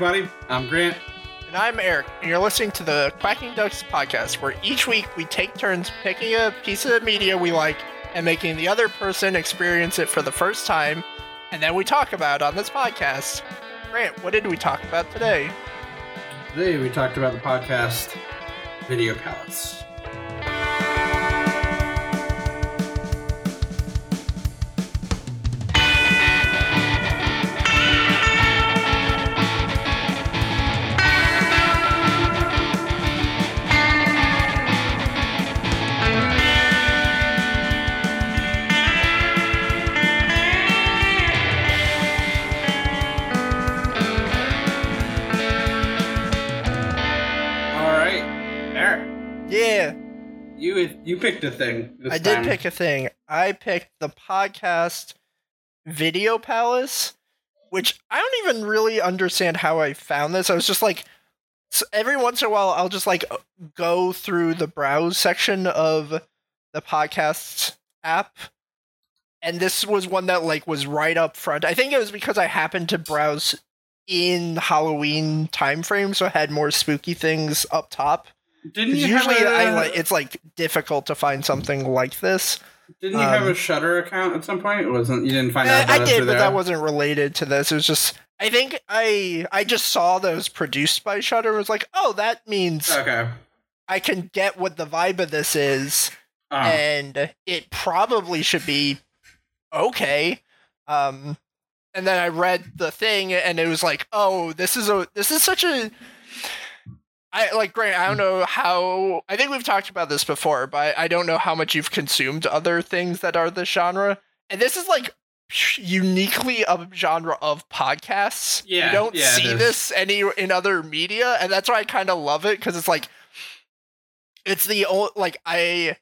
Everybody. I'm Grant. And I'm Eric, and you're listening to the Quacking Ducks podcast, where each week we take turns picking a piece of media we like and making the other person experience it for the first time, and then we talk about it on this podcast. Grant, what did we talk about today? Today we talked about the podcast Video Palace. You picked a thing. This I did time. pick a thing. I picked the podcast Video Palace, which I don't even really understand how I found this. I was just like, s every once in a while, I'll just like go through the browse section of the podcast app. And this was one that like was right up front. I think it was because I happened to browse in Halloween time frame, so I had more spooky things up top. Didn't you usually have a, I like it's like difficult to find something like this. Didn't you have um, a Shudder account at some point? It wasn't you didn't find Eh, out about I it did, but there? that wasn't related to this. It was just I think I I just saw those produced by Shudder. and Was like, oh, that means okay. I can get what the vibe of this is, Oh. and it probably should be okay. Um, and then I read the thing, and it was like, oh, this is a this is such a I like Grant. I don't know how. I think we've talked about this before, but I don't know how much you've consumed other things that are the genre. And this is like uniquely a genre of podcasts. Yeah, you don't yeah, see this any in other media, and that's why I kind of love it because it's like it's the old like I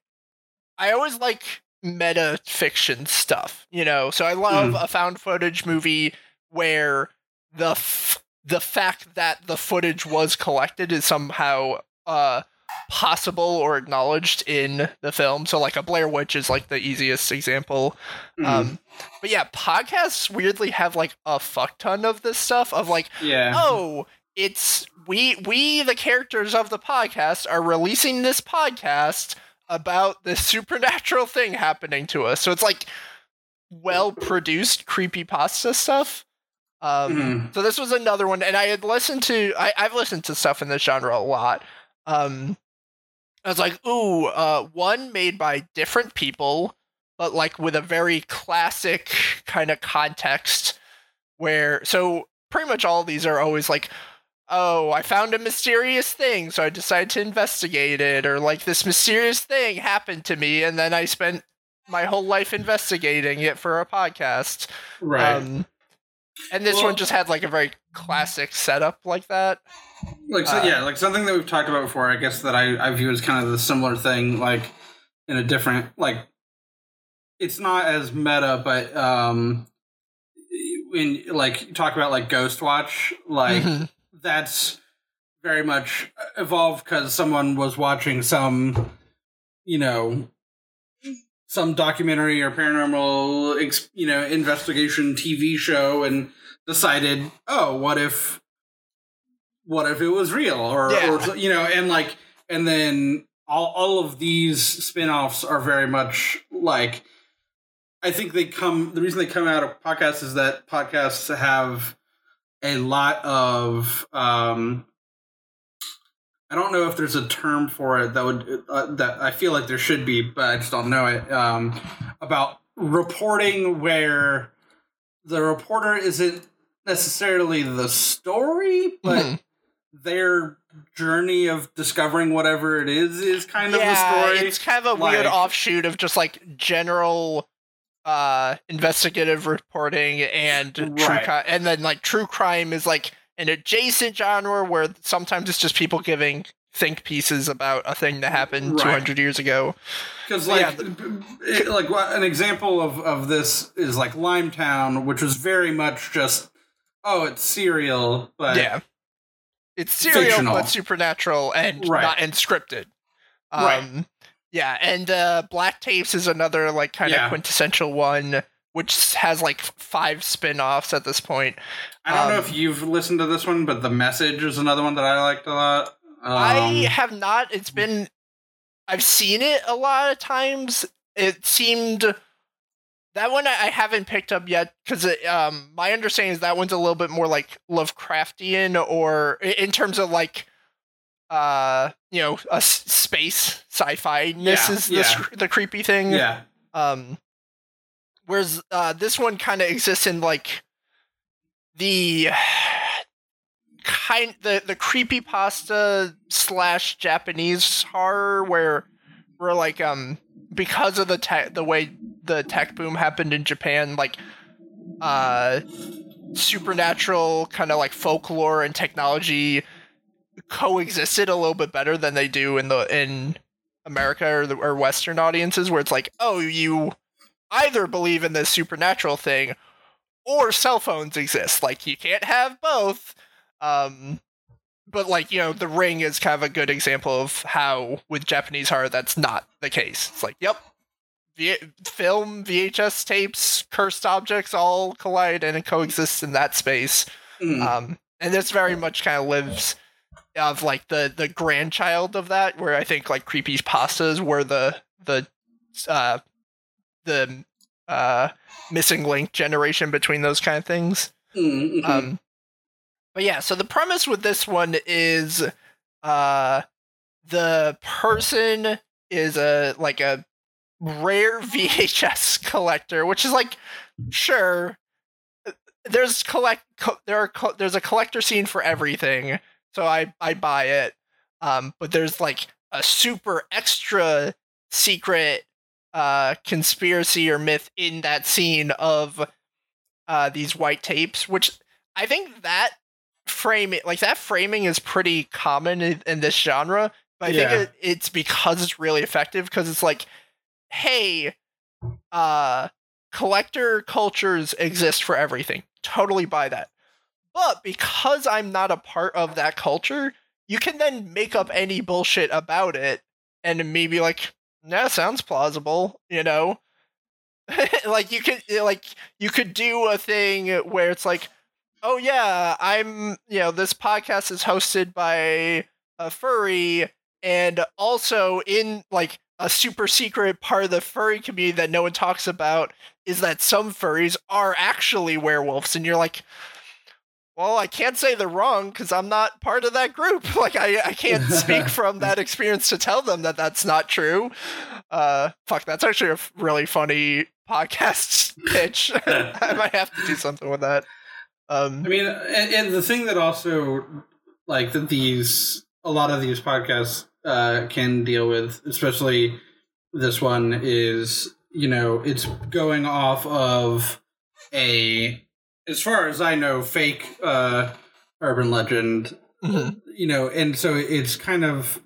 I always like meta fiction stuff, you know. So I love Mm. a found footage movie where the f- the fact that the footage was collected is somehow uh possible or acknowledged in the film. So like a Blair Witch is like the easiest example. Mm. Um but yeah, podcasts weirdly have like a fuck ton of this stuff of like yeah. oh it's we we the characters of the podcast are releasing this podcast about this supernatural thing happening to us so it's like well produced creepy pasta stuff um Mhm. so this was another one and i had listened to I, i've listened to stuff in this genre a lot um i was like ooh uh one made by different people but like with a very classic kind of context where so pretty much all these are always like oh i found a mysterious thing so i decided to investigate it or like this mysterious thing happened to me and then i spent my whole life investigating it for a podcast Right. um and this Well- one just had like a very classic setup like that like so, uh, yeah, like something that we've talked about before. I guess that I I view as kind of the similar thing, like in a different like. It's not as meta, but um, when like you talk about like Ghostwatch, like Mhm. that's very much evolved because someone was watching some, you know, some documentary or paranormal, you know, investigation TV show and decided, oh, what if, what if it was real or, Yeah. or you know, and like, and then all all of these spin-offs are very much like. I think they come. The reason they come out of podcasts is that podcasts have a lot of um I don't know if there's a term for it that would uh, that I feel like there should be, but I just don't know it. Um, about reporting where the reporter isn't necessarily the story, but Mhm. their journey of discovering whatever it is is kind of the story. it's kind of a weird offshoot of just like general uh investigative reporting and true Right. crime and then like true crime is like an adjacent genre where sometimes it's just people giving think pieces about a thing that happened Right. 200 years ago Because Yeah, like, it- like an example of of this is like Limetown, which was very much just oh, it's serial, but yeah it's serial Fictional. but supernatural and Right. not and scripted um Right. yeah and uh black tapes is another like kind of Yeah. quintessential one which has like five spin-offs at this point. I don't know Um, if you've listened to this one, but The Message is another one that I liked a lot. Um, I have not. It's been. I've seen it a lot of times. It seemed that one I haven't picked up yet because um my understanding is that one's a little bit more like Lovecraftian or in terms of like uh you know a space sci-fi ness Yeah, is the, yeah. the creepy thing. yeah. Um, whereas uh, this one kind of exists in like the kind the the creepy pasta slash Japanese horror where where like um because of the tech the way the tech boom happened in Japan like uh supernatural kind of like folklore and technology coexisted a little bit better than they do in the in America or the or Western audiences, where it's like, oh, you either believe in this supernatural thing or cell phones exist. Like you can't have both. Um, but like you know, The Ring is kind of a good example of how with Japanese horror that's not the case. It's like, yep. V- film, VHS tapes, cursed objects all collide and coexist in that space. Mm. Um, and this very much kind of lives of like the the grandchild of that, where I think like creepy pastas were the the uh the uh missing link generation between those kind of things. Mm, mhm. Um, but yeah, so the premise with this one is uh the person is a like a rare VHS collector, which is like sure there's collect co- there are co- there's a collector scene for everything, so I I buy it. Um, but there's like a super extra secret uh conspiracy or myth in that scene of uh these white tapes, which I think that framing like that framing is pretty common in, in this genre. But I Yeah. think it, it's because it's really effective because it's like, hey, uh collector cultures exist for everything. Totally buy that. But because I'm not a part of that culture, you can then make up any bullshit about it and maybe like, that sounds plausible, you know? like you could eh, like you could do a thing where it's like, oh yeah, I'm you know, this podcast is hosted by a furry and also in like a super secret part of the furry community that no one talks about is that some furries are actually werewolves and you're like well i can't say they're wrong because i'm not part of that group. Like I, I can't speak from that experience to tell them that that's not true. Uh fuck that's actually a really funny podcast pitch. I might have to do something with that. Um I mean, and, and the thing that also, like, that these, a lot of these podcasts uh, can deal with, especially this one, is, you know, it's going off of a, as far as I know, fake uh, urban legend, mhm. you know, and so it's kind of,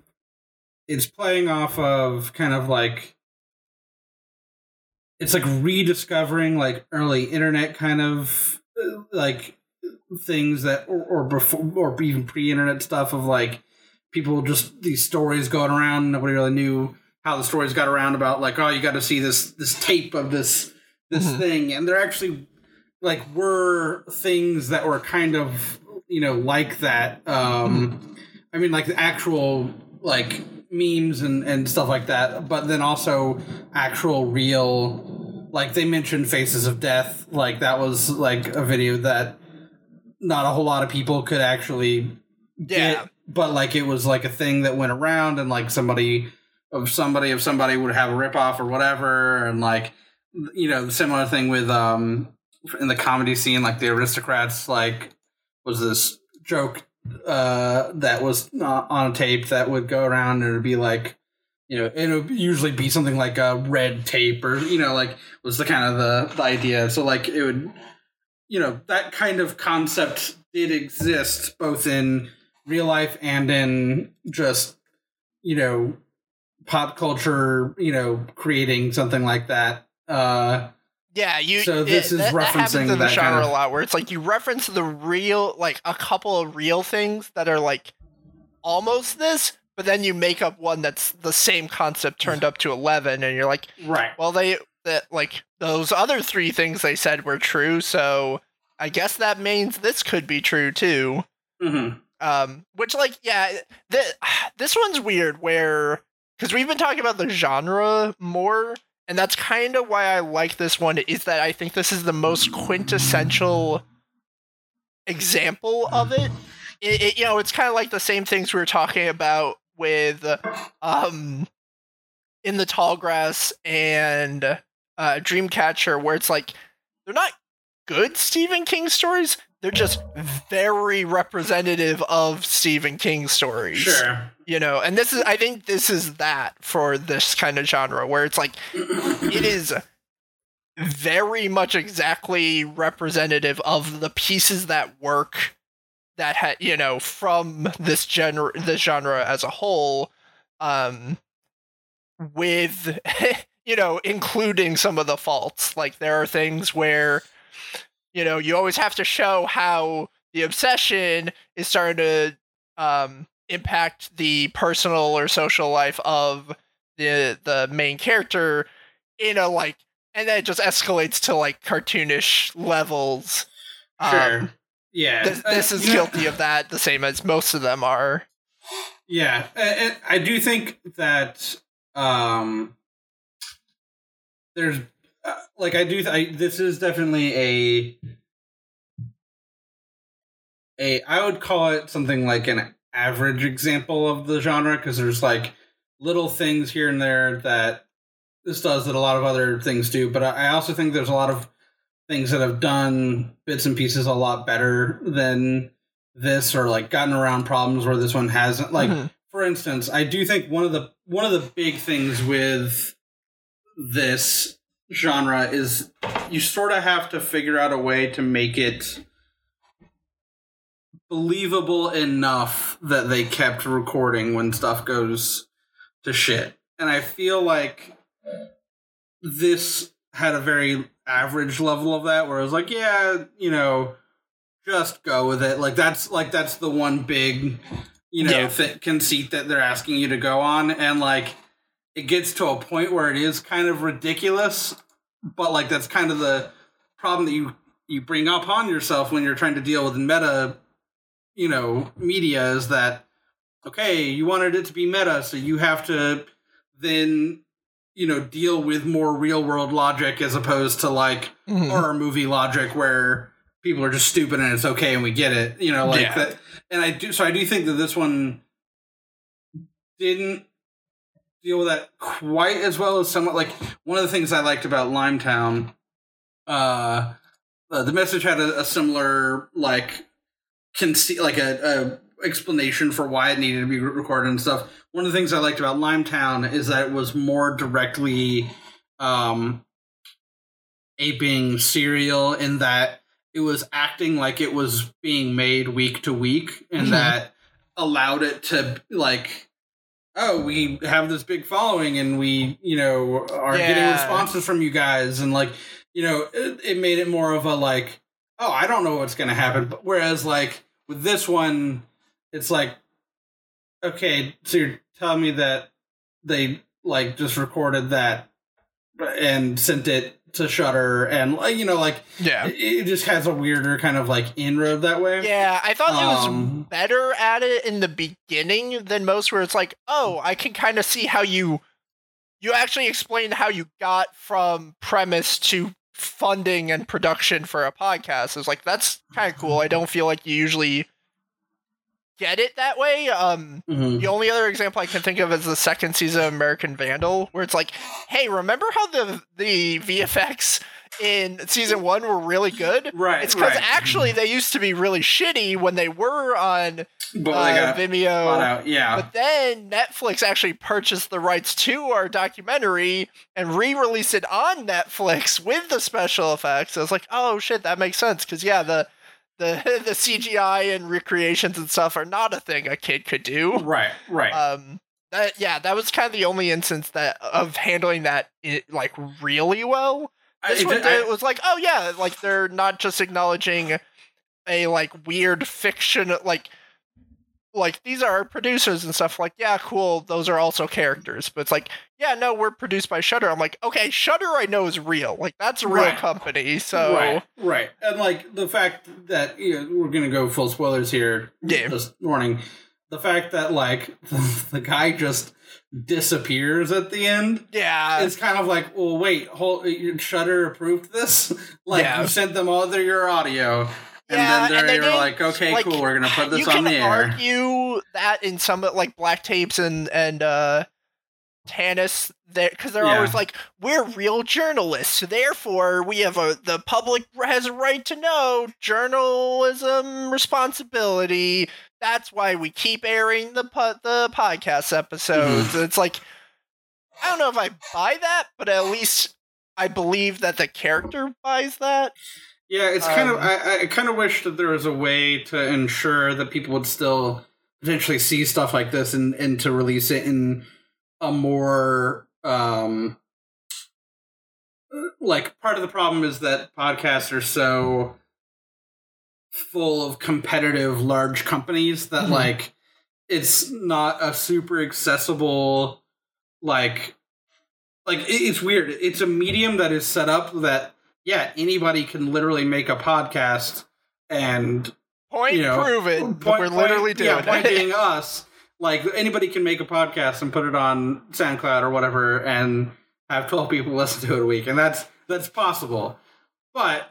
it's playing off of kind of like, it's like rediscovering like early internet kind of uh, like things that or, or before or even pre-internet stuff of like people just these stories going around nobody really knew how the stories got around about like oh you got to see this this tape of this this Mhm. thing and there actually like were things that were kind of you know like that um i mean like the actual like memes and and stuff like that but then also actual real like they mentioned faces of death like that was like a video that not a whole lot of people could actually yeah. get, but like it was like a thing that went around and like somebody of somebody of somebody would have a ripoff or whatever and like you know the similar thing with um in the comedy scene like the aristocrats like was this joke uh that was uh, on a tape that would go around and it would be like you know it would usually be something like a red tape or you know like was the kind of the, the idea. So like it would you know that kind of concept did exist both in real life and in just you know pop culture you know creating something like that. Uh Yeah, you. So this it- is that, that happens in the genre kind of- a lot, where it's like you reference the real, like a couple of real things that are like almost this, but then you make up one that's the same concept turned up to eleven, and you're like, right well, they that like those other three things they said were true. So I guess that means this could be true too. Mm-hmm. Um, which like yeah, th- this one's weird where because we've been talking about the genre more, and that's kind of why I like this one. Is that I think this is the most quintessential example of it. It, it you know, it's kind of like the same things we were talking about with um in the tall grass and uh Dreamcatcher, where it's like they're not good Stephen King stories. They're just very representative of Stephen King stories. Sure. You know, and this is I think this is that for this kind of genre where it's like it is very much exactly representative of the pieces that work that had you know from this genre this genre as a whole um with you know including some of the faults like there are things where you know you always have to show how the obsession is starting to um impact the personal or social life of the the main character in a like and then it just escalates to like cartoonish levels Sure. um, yeah. this, this Uh, is you know- guilty of that the same as most of them are Yeah, and I do think that um, there's uh, like I do. I, this is definitely a a. I would call it something like an average example of the genre because there's like little things here and there that this does that a lot of other things do. But I I also think there's a lot of things that have done bits and pieces a lot better than this or like gotten around problems where this one hasn't like Mhm. for instance, I do think one of the one of the big things with this genre is you sort of have to figure out a way to make it believable enough that they kept recording when stuff goes to shit. And I feel like this had a very average level of that where it was like, yeah, you know, just go with it. Like that's like that's the one big you know Yeah. th- conceit that they're asking you to go on and like it gets to a point where it is kind of ridiculous but like that's kind of the problem that you you bring upon yourself when you're trying to deal with meta you know media is that okay you wanted it to be meta so you have to then you know deal with more real world logic as opposed to like Mhm. horror movie logic where people are just stupid and it's okay and we get it you know like Yeah. that and i do so i do think that this one didn't deal with that quite as well as somewhat like one of the things i liked about limetown uh uh, the message had a, a similar like conceit like a, a explanation for why it needed to be recorded and stuff one of the things i liked about limetown is that it was more directly um aping serial in that it was acting like it was being made week to week and Mhm. that allowed it to like oh we have this big following and we you know are getting responses from you guys. And like you know it, it made it more of a like oh i don't know what's gonna happen. But whereas like with this one it's like okay so you're telling me that they like just recorded that and sent it to Shudder, and like you know, like yeah. it, it just has a weirder kind of like inroad that way. yeah i thought it was Um, better at it in the beginning than most where it's like oh i can kind of see how you you actually explained how you got from premise to funding and production for a podcast. It's like that's kind of cool. I don't feel like you usually get it that way um Mhm. The only other example I can think of is the second season of American Vandal, where it's like, hey, remember how the the VFX in season one were really good? Right, It's because right. actually they used to be really shitty when they were on but uh, Vimeo. Yeah, But then Netflix actually purchased the rights to our documentary and re-released it on Netflix with the special effects. I was like, oh shit, that makes sense because yeah, the the the CGI and recreations and stuff are not a thing a kid could do. right, right. Um, that yeah, that was kind of the only instance that of handling that i like really well. This it one I- was like, oh yeah, like they're not just acknowledging a like weird fiction, like like these are our producers and stuff like yeah cool those are also characters but it's like yeah no we're produced by shudder i'm like okay shudder i know is real like that's a real Right. company so Right, right, and like the fact that you know, we're gonna go full spoilers here. Yeah. Just warning. The fact that like the guy just disappears at the end yeah it's kind of like, well, wait, hold, Shudder approved this. Like Yeah. you sent them all their your audio, and Yeah, then and they they were like, okay, like, cool, we're gonna put this on the air. You can argue that in some like black tapes and and uh Tanis there because they're Yeah. always like we're real journalists therefore we have a the public has a right to know journalism responsibility that's why we keep airing the po- the podcast episodes Mm-hmm. it's like I don't know if I buy that but at least I believe that the character buys that Yeah, it's kind of. Um, I, I kind of wish that there was a way to ensure that people would still potentially see stuff like this and and to release it in a more um like part of the problem is that podcasts are so full of competitive large companies that Mhm. like it's not a super accessible like like it's weird it's a medium that is set up that yeah anybody can literally make a podcast and point You know, proven point- we're literally point- doing yeah, point it. being us. Like anybody can make a podcast and put it on soundcloud or whatever and have 12 people listen to it a week and that's that's possible. But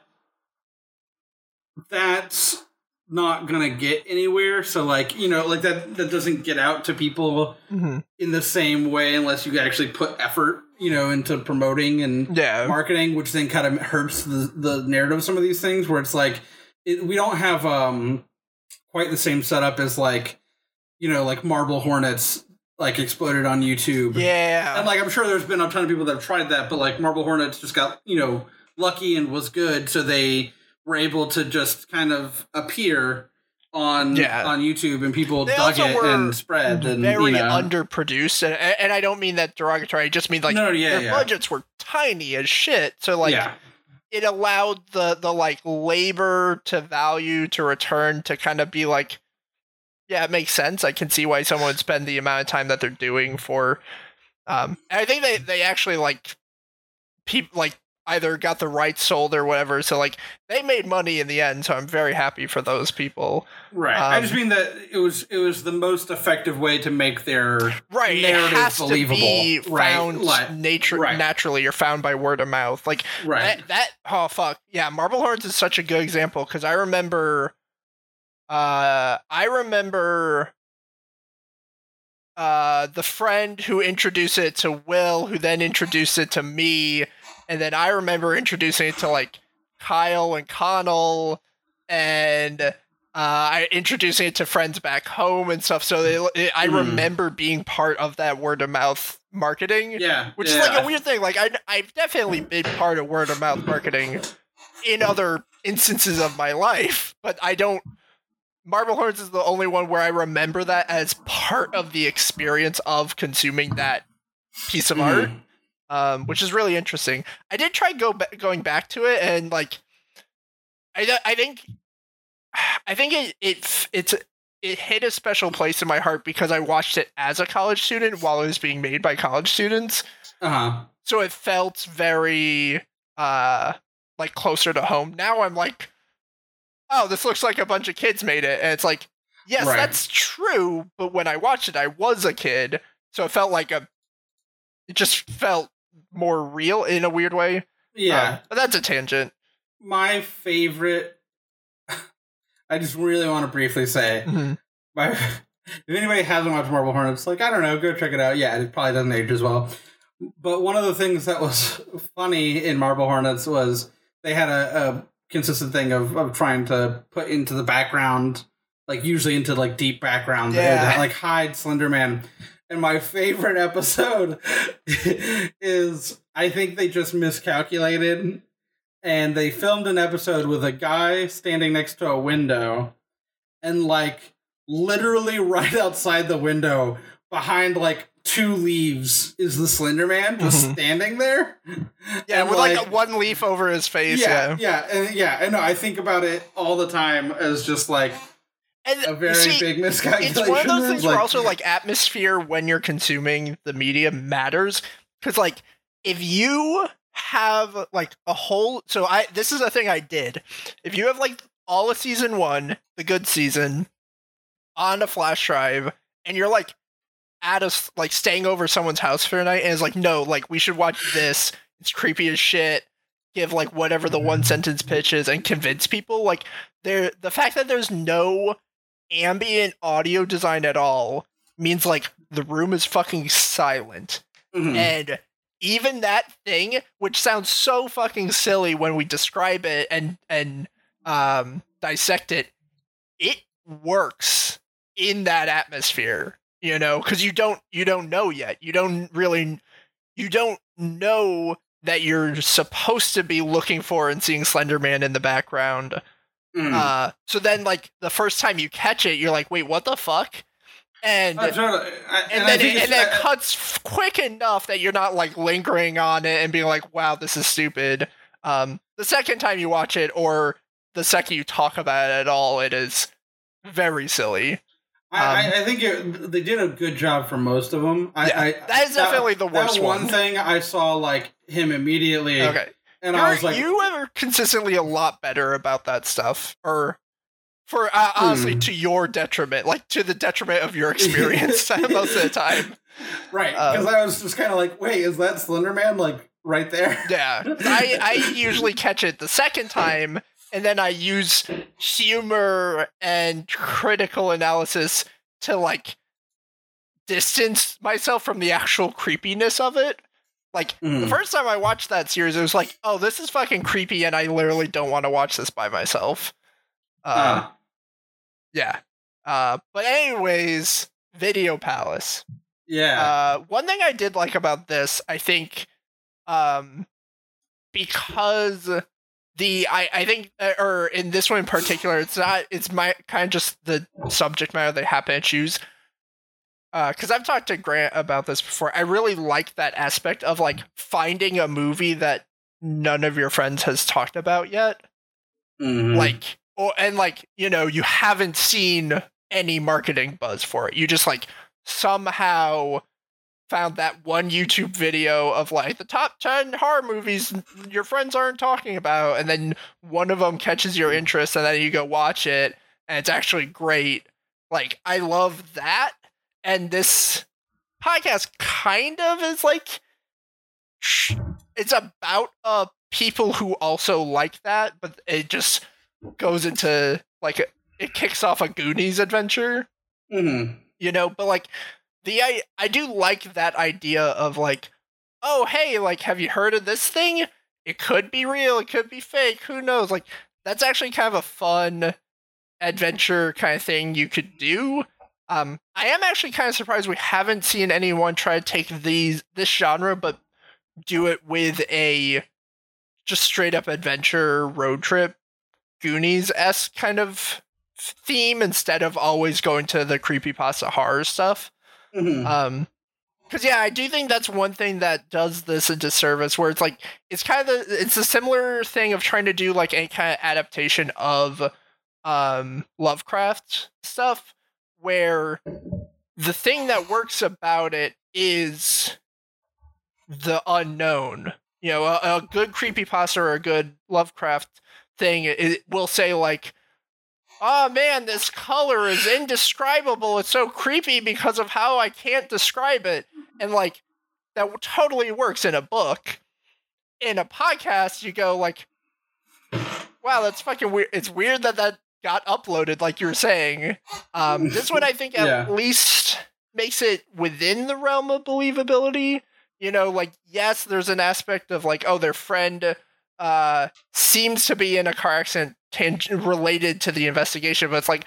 that's not gonna get anywhere. So like you know like that that doesn't get out to people Mhm. in the same way unless you actually put effort you know into promoting and yeah marketing, which then kind of hurts the, the narrative of some of these things. Where it's like it, we don't have um quite the same setup as like you know like Marble Hornets like exploded on YouTube. Yeah. and like I'm sure there's been a ton of people that have tried that, but like Marble Hornets just got you know lucky and was good, so they were able to just kind of appear on Yeah. on YouTube and people They dug it and spread and very you know. underproduced, and, and I don't mean that derogatory. I just mean like no, yeah, their yeah. budgets were tiny as shit. So like yeah. it allowed the the like labor to value to return to kind of be like, yeah, it makes sense. I can see why someone would spend the amount of time that they're doing for. Um, and I think they they actually like people like either got the rights sold or whatever. So like they made money in the end. So I'm very happy for those people. Right. I Um, just mean that it was it was the most effective way to make their Right, narrative it has believable. to be Right, found like- nature right. naturally or found by word of mouth. Like right. that, that oh fuck yeah, Marble Hornets is such a good example because I remember, uh, I remember, uh, the friend who introduced it to Will, who then introduced it to me, and then I remember introducing it to like Kyle and Connell, and uh, I introducing it to friends back home and stuff. So they, it, I Hmm. remember being part of that word of mouth marketing yeah. which yeah. is like a weird thing. Like I, I've definitely been part of word of mouth marketing in other instances of my life, but I don't. Marble Hornets is the only one where I remember that as part of the experience of consuming that piece of art, Mhm. Um, which is really interesting. I did try go ba- going back to it, and like, I, th- I think, I think it it f- it's it hit a special place in my heart because I watched it as a college student while it was being made by college students Uh-huh. so it felt very uh like closer to home now i'm like oh this looks like a bunch of kids made it and it's like yes Right. that's true but when i watched it i was a kid so it felt like a it just felt more real in a weird way Yeah. Um, but that's a tangent My favorite I just really want to briefly say Mhm. my if anybody hasn't watched Marble Hornets, like I don't know, go check it out. Yeah, it probably doesn't age as well. But one of the things that was funny in Marble Hornets was they had a, a consistent thing of, of trying to put into the background, like usually into like deep background, Yeah. like hide Slender Man. And my favorite episode is I think they just miscalculated and they filmed an episode with a guy standing next to a window and like literally right outside the window behind like two leaves is the slender man just Mhm. standing there yeah And, with like, one leaf over his face yeah yeah, yeah and yeah and no, i think about it all the time as just like And a very see, big miscalculation. it's one of those things where also like atmosphere when you're consuming the media matters because like if you have like a whole so i this is a thing i did. If you have like all of season one the good season on a flash drive and you're like at us like staying over someone's house for a night and it's like no like we should watch this. It's creepy as shit. Give like whatever the one mm-hmm. sentence pitch is and convince people like there the fact that there's no ambient audio design at all means like the room is fucking silent. Mhm. and even that thing which sounds so fucking silly when we describe it and and um dissect it it works in that atmosphere you know because you don't you don't know yet. You don't really you don't know that you're supposed to be looking for and seeing slenderman in the background Mhm. uh so then like the first time you catch it you're like wait what the fuck and Uh. I- and, I then it, and then it cuts quick enough that you're not like lingering on it and being like, "Wow, this is stupid." Um, the second time you watch it, or the second you talk about it at all, it is very silly. I, Um, I, I think it, they did a good job for most of them. I, Yeah, I, that is definitely the that worst one one. thing I saw like him immediately, Okay, and You're- I was like, you are consistently a lot better about that stuff, or for uh, honestly Hmm. to your detriment, like to the detriment of your experience most of the time. right? Because I was just kind of like, wait, is that Slender Man like right there? Yeah, I I usually catch it the second time, and then I use humor and critical analysis to like distance myself from the actual creepiness of it. Like the Mhm. first time I watched that series, it was like, oh, this is fucking creepy, and I literally don't want to watch this by myself. Uh, Uh, yeah. Uh, but anyways, Video Palace. yeah. Uh, one thing I did like about this, I think, um, because the I I think, uh, or in this one in particular, it's not. It's my kind of just the subject matter they happen to choose. Because I've talked to Grant about this before. I really like that aspect of like finding a movie that none of your friends has talked about yet Mhm. like or and like you know you haven't seen any marketing buzz for it you just like somehow found that one youtube video of like the top 10 horror movies your friends aren't talking about and then one of them catches your interest and then you go watch it and it's actually great like i love that and this podcast kind of is like it's about uh people who also like that but it just goes into like a, it kicks off a goonies adventure. Mhm. you know but like the I, I do like that idea of like oh hey like have you heard of this thing? It could be real it could be fake who knows? Like that's actually kind of a fun adventure kind of thing you could do um i am actually kind of surprised we haven't seen anyone try to take these this genre but do it with a just straight up adventure road trip goonies esque kind of theme instead of always going to the creepypasta horror stuff Mhm. um because yeah i do think that's one thing that does this a disservice where it's like it's kind of the, it's a similar thing of trying to do like any kind of adaptation of um lovecraft stuff where the thing that works about it is the unknown you know a, a good creepypasta or a good lovecraft thing it will say like oh man, this color is indescribable. It's so creepy because of how I can't describe it. And like, that totally works in a book. In a podcast, you go like, wow, that's fucking weird. It's weird that that got uploaded, like you were saying. Um, this one, I think, at Yeah. least makes it within the realm of believability. You know, like, yes, there's an aspect of like, oh, their friend uh, seems to be in a car accident tang- related to the investigation, but it's like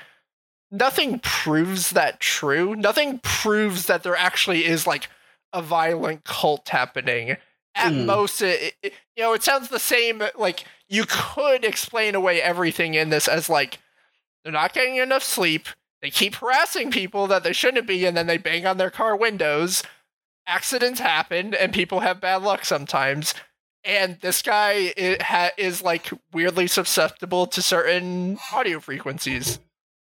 nothing proves that true. Nothing proves that there actually is like a violent cult happening. At Hmm. most, it, it, you know, it sounds the same. Like you could explain away everything in this as like they're not getting enough sleep. They keep harassing people that they shouldn't be, and then they bang on their car windows. Accidents happen, and people have bad luck sometimes and this guy is like weirdly susceptible to certain audio frequencies.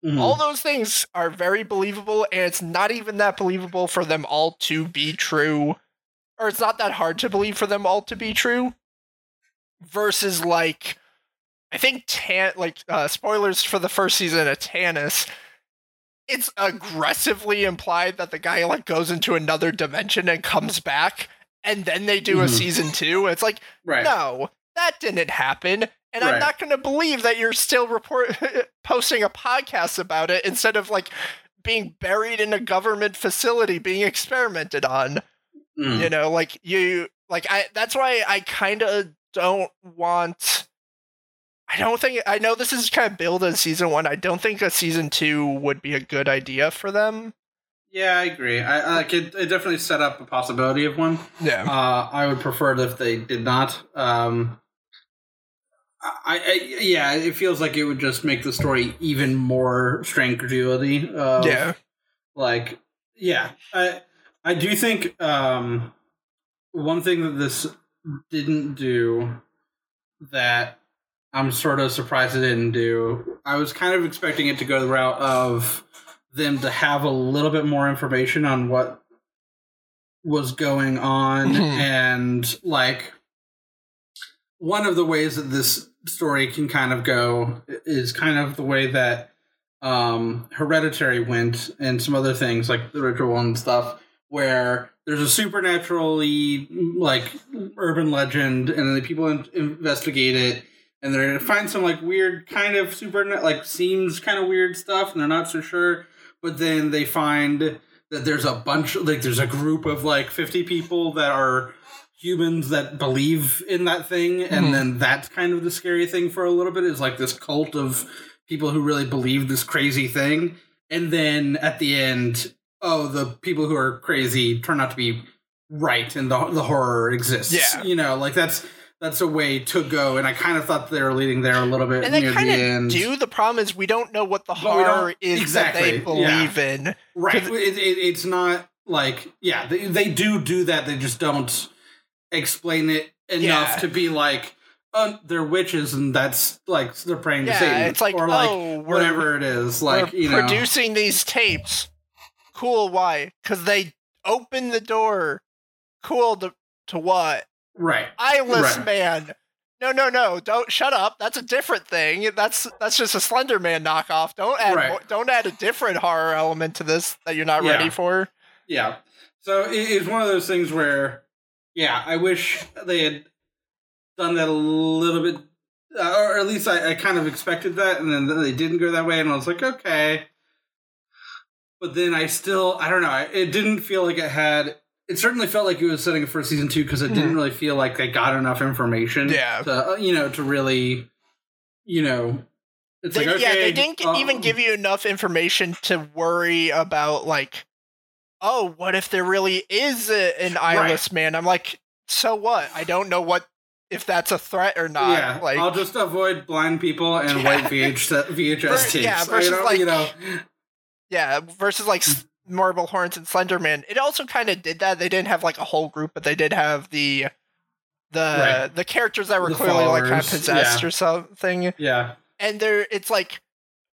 Mhm. All those things are very believable, and it's not even that believable for them all to be true. Or it's not that hard to believe for them all to be true. Versus, like, I think Tan, like, uh, spoilers for the first season of Tanis, it's aggressively implied that the guy, like, goes into another dimension and comes back, and then they do a Mhm. season two. It's like, right. no, that didn't happen. And I'm not going to believe that you're still report posting a podcast about it instead of like being buried in a government facility being experimented on. Mm. You know, like you like I that's why I kind of don't want I don't think I know this is kind of billed as season 1. I don't think a season 2 would be a good idea for them. Yeah, I agree. I like it. It definitely set up a possibility of one. Yeah. Uh, I would prefer it if they did not. Um, I, I yeah, it feels like it would just make the story even more strained credulity. Of, yeah. like yeah, I I do think um, one thing that this didn't do that I'm sort of surprised it didn't do. I was kind of expecting it to go the route of them to have a little bit more information on what was going on Mhm. and like one of the ways that this story can kind of go is kind of the way that um hereditary went and some other things like the ritual and stuff where there's a supernaturally like urban legend and then the people in- investigate it and they're gonna find some like weird kind of super like seems kind of weird stuff and they're not so sure but then they find that there's a bunch like there's a group of like 50 people that are humans that believe in that thing and Mhm. then that's kind of the scary thing for a little bit is like this cult of people who really believe this crazy thing and then at the end oh the people who are crazy turn out to be right and the, the horror exists Yeah. you know like that's that's a way to go and i kind of thought they were leading there a little bit And they kind the of end do. The problem is we don't know what the But we don't- horror is that they exactly, yeah. believe in. Right. It, it, it's not like yeah, they, they do do that. They just don't explain it enough Yeah. to be like, oh, they're witches and that's like they're praying to Yeah, Satan. it's like, or like oh, whatever it is. Like you know, producing these tapes. Cool. Why? Because they open the door. Cool. To to what? Right. Eyeless Right. man. No, no, no! Don't shut up. That's a different thing. That's that's just a Slender Man knockoff. Don't add Right. don't add a different horror element to this that you're not Yeah. ready for. Yeah. So it's one of those things where, yeah, I wish they had done that a little bit, uh, or at least I, I kind of expected that, and then they didn't go that way, and I was like, okay. But then I still, I don't know, it didn't feel like it had. It certainly felt like it was setting up for season two because it didn't Mhm. really feel like they got enough information. Yeah. To uh, you know to really, you know. It's They, like, okay, yeah, they didn't um, even give you enough information to worry about like, oh, what if there really is a, an eyeless man? I'm like, so what? I don't know what if that's a threat or not. yeah, like, I'll just avoid blind people and Yeah. white VH, VHS tapes. yeah, versus, don't- like, you know, yeah, versus like Mm. Marble Hornets and Slenderman. It also kind of did that. They didn't have like a whole group, but they did have the the Right. the characters that were The clearly like kind of possessed yeah. or something. yeah, and there it's like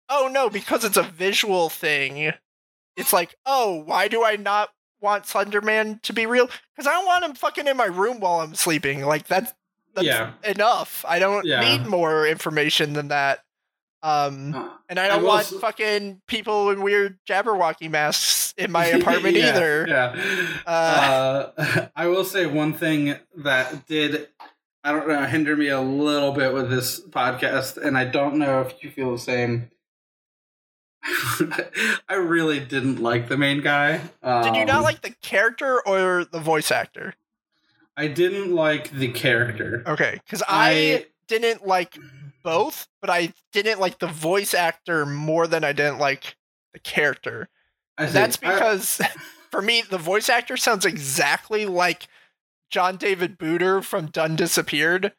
oh no because it's a visual thing it's like oh why do i not want slenderman to be real because i don't want him fucking in my room while i'm sleeping like that's, that's yeah. enough i don't Yeah. need more information than that um and i I don't will want fucking people in weird jabberwocky masks in my apartment Yeah, either Yeah. Uh, Uh, I will say one thing that did, I don't know, hinder me a little bit with this podcast, and I don't know if you feel the same. I really didn't like the main guy. did you not Um, like the character or the voice actor I didn't like the character. okay because I I didn't like both, but I didn't like the voice actor more than I didn't like the character. I that's I- because for me, the voice actor sounds exactly like John David Booter from Done Disappeared.